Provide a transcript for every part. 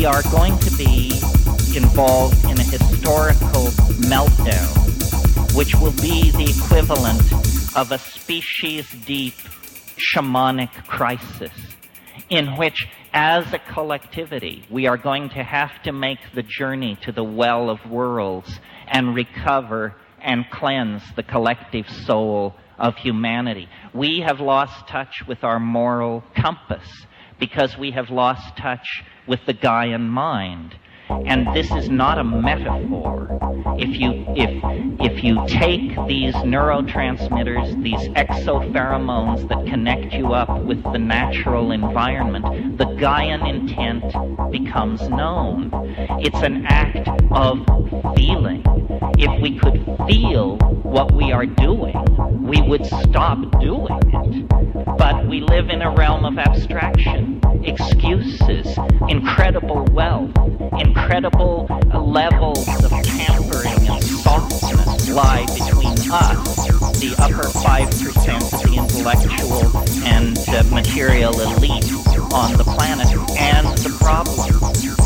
we are going to be involved in a historical meltdown, which will be the equivalent of a species deep shamanic crisis in which, as a collectivity, we are going to have to make the journey to the well of worlds and recover and cleanse the collective soul of humanity. We have lost touch with our moral compass because we have lost touch with the Gaian mind. And this is not a metaphor. If you, if, if you take these neurotransmitters, these exopheromones that connect you up with the natural environment, the Gaian intent becomes known. It's an act of feeling. If we could feel what we are doing, we would stop doing it. But we live in a realm of abstraction, excuses, incredible wealth, incredible levels of tampering and softness lie between us, the upper 5% of the intellectual and material elite on the planet, and the problem.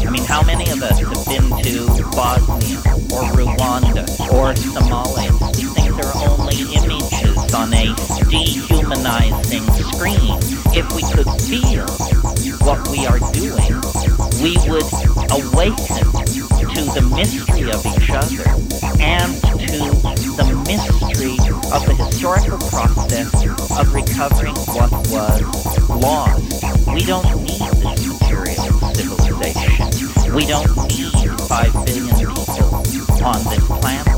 I mean, how many of us have been to Bosnia or Rwanda or Somalia? Things are only images on a dehumanizing screen. If we could feel what we are doing, we would awaken to the mystery of each other and to the mystery of the historical process of recovering what was lost. We don't need this material civilization. We don't need five billion people on this planet.